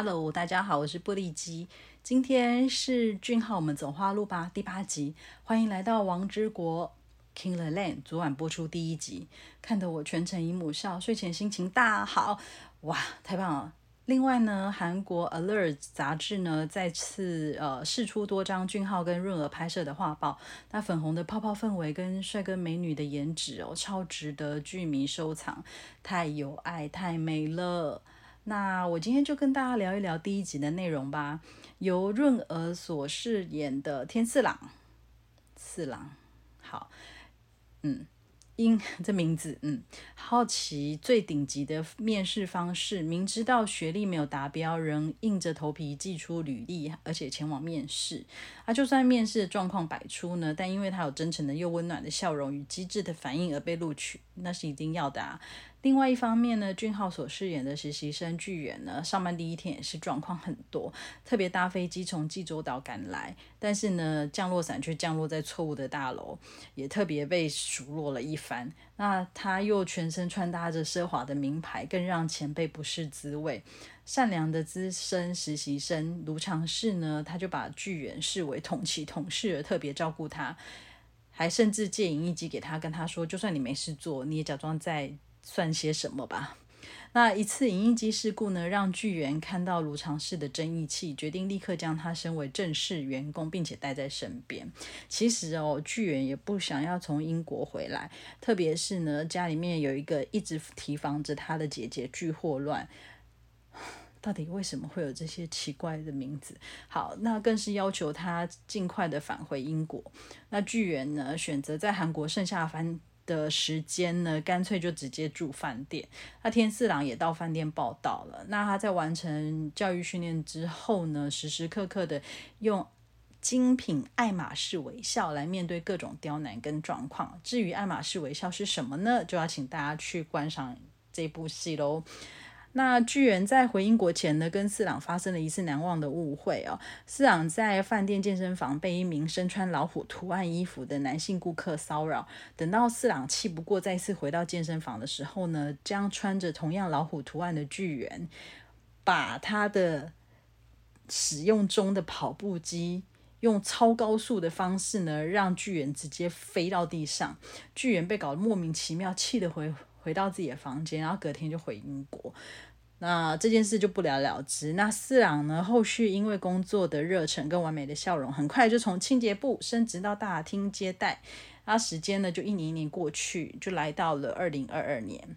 Hello，大家好，我是玻璃鸡。今天是俊浩，我们走花路吧第八集，欢迎来到王之国 King the Land。昨晚播出第一集，看得我全程姨母笑，睡前心情大好，哇，太棒了！另外呢，韩国 Alert 杂志呢再次呃试出多张俊浩跟润儿拍摄的画报，那粉红的泡泡氛围跟帅哥美女的颜值哦，超值得剧迷收藏，太有爱，太美了。那我今天就跟大家聊一聊第一集的内容吧。由润儿所饰演的天四郎，四郎，好，嗯，因这名字，嗯，好奇最顶级的面试方式，明知道学历没有达标，仍硬着头皮寄出履历，而且前往面试。啊，就算面试的状况百出呢，但因为他有真诚的又温暖的笑容与机智的反应而被录取，那是一定要的啊。另外一方面呢，俊浩所饰演的实习生巨源呢，上班第一天也是状况很多，特别搭飞机从济州岛赶来，但是呢，降落伞却降落在错误的大楼，也特别被数落了一番。那他又全身穿搭着奢华的名牌，更让前辈不是滋味。善良的资深实习生卢长世呢，他就把巨源视为同期同事而特别照顾他，还甚至借影印机给他，跟他说，就算你没事做，你也假装在。算些什么吧？那一次影印机事故呢，让巨源看到卢长世的争议气，决定立刻将他升为正式员工，并且带在身边。其实哦，巨源也不想要从英国回来，特别是呢，家里面有一个一直提防着他的姐姐巨霍乱。到底为什么会有这些奇怪的名字？好，那更是要求他尽快的返回英国。那巨源呢，选择在韩国剩下番。的时间呢，干脆就直接住饭店。那天四郎也到饭店报道了。那他在完成教育训练之后呢，时时刻刻的用精品爱马仕微笑来面对各种刁难跟状况。至于爱马仕微笑是什么呢？就要请大家去观赏这部戏喽。那巨源在回英国前呢，跟四郎发生了一次难忘的误会哦。四郎在饭店健身房被一名身穿老虎图案衣服的男性顾客骚扰。等到四郎气不过，再次回到健身房的时候呢，将穿着同样老虎图案的巨源，把他的使用中的跑步机用超高速的方式呢，让巨源直接飞到地上。巨源被搞得莫名其妙，气得回回到自己的房间，然后隔天就回英国。那这件事就不了了之。那四郎呢？后续因为工作的热忱跟完美的笑容，很快就从清洁部升职到大厅接待。那时间呢，就一年一年过去，就来到了二零二二年。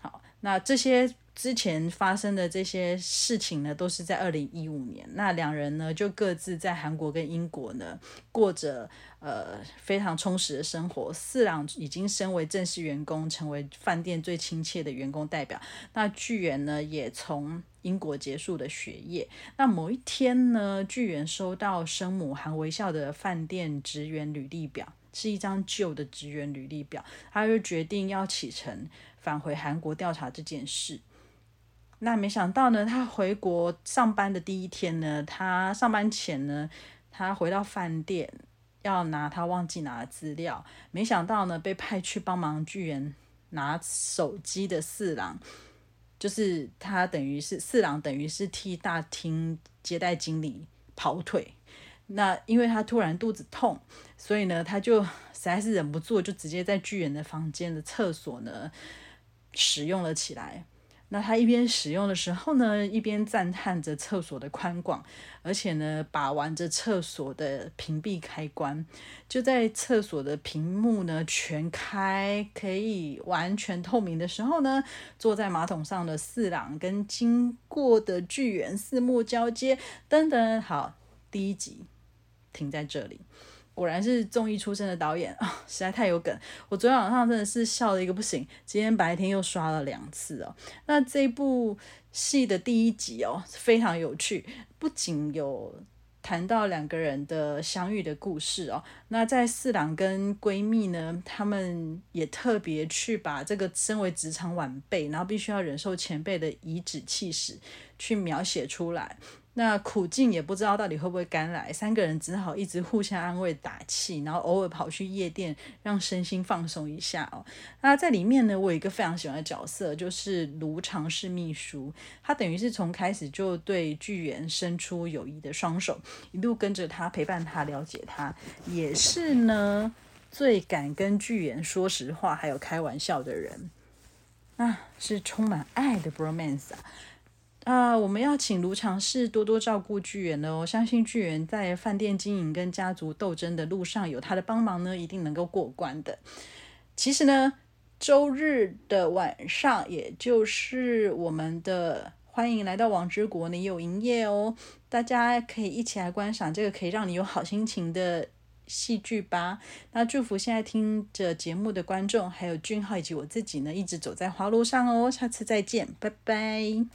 好，那这些之前发生的这些事情呢，都是在二零一五年。那两人呢，就各自在韩国跟英国呢，过着呃非常充实的生活。四郎已经身为正式员工，成为饭店最亲切的员工代表。那巨源呢，也从英国结束了学业。那某一天呢，巨源收到生母韩微笑的饭店职员履历表，是一张旧的职员履历表，他就决定要启程返回韩国调查这件事。那没想到呢，他回国上班的第一天呢，他上班前呢，他回到饭店要拿他忘记拿的资料，没想到呢，被派去帮忙巨人拿手机的四郎，就是他等于是四郎，等于是替大厅接待经理跑腿。那因为他突然肚子痛，所以呢，他就实在是忍不住，就直接在巨人的房间的厕所呢使用了起来。那他一边使用的时候呢，一边赞叹着厕所的宽广，而且呢，把玩着厕所的屏蔽开关。就在厕所的屏幕呢全开，可以完全透明的时候呢，坐在马桶上的四郎跟经过的巨猿四目交接。噔噔，好，第一集停在这里。果然是综艺出身的导演啊，实在太有梗。我昨天晚上真的是笑的一个不行，今天白天又刷了两次哦。那这部戏的第一集哦，非常有趣，不仅有。谈到两个人的相遇的故事哦，那在四郎跟闺蜜呢，他们也特别去把这个身为职场晚辈，然后必须要忍受前辈的颐指气使，去描写出来。那苦境也不知道到底会不会甘来，三个人只好一直互相安慰打气，然后偶尔跑去夜店让身心放松一下哦。那在里面呢，我有一个非常喜欢的角色，就是卢长氏秘书，他等于是从开始就对巨源伸出友谊的双手，一路跟着他陪伴他了解他，也是呢最敢跟巨源说实话还有开玩笑的人，啊，是充满爱的 bromance 啊。啊，我们要请卢长氏多多照顾巨源哦。相信巨源在饭店经营跟家族斗争的路上有他的帮忙呢，一定能够过关的。其实呢，周日的晚上，也就是我们的欢迎来到王之国呢，有营业哦。大家可以一起来观赏这个可以让你有好心情的戏剧吧。那祝福现在听着节目的观众，还有俊浩以及我自己呢，一直走在花路上哦。下次再见，拜拜。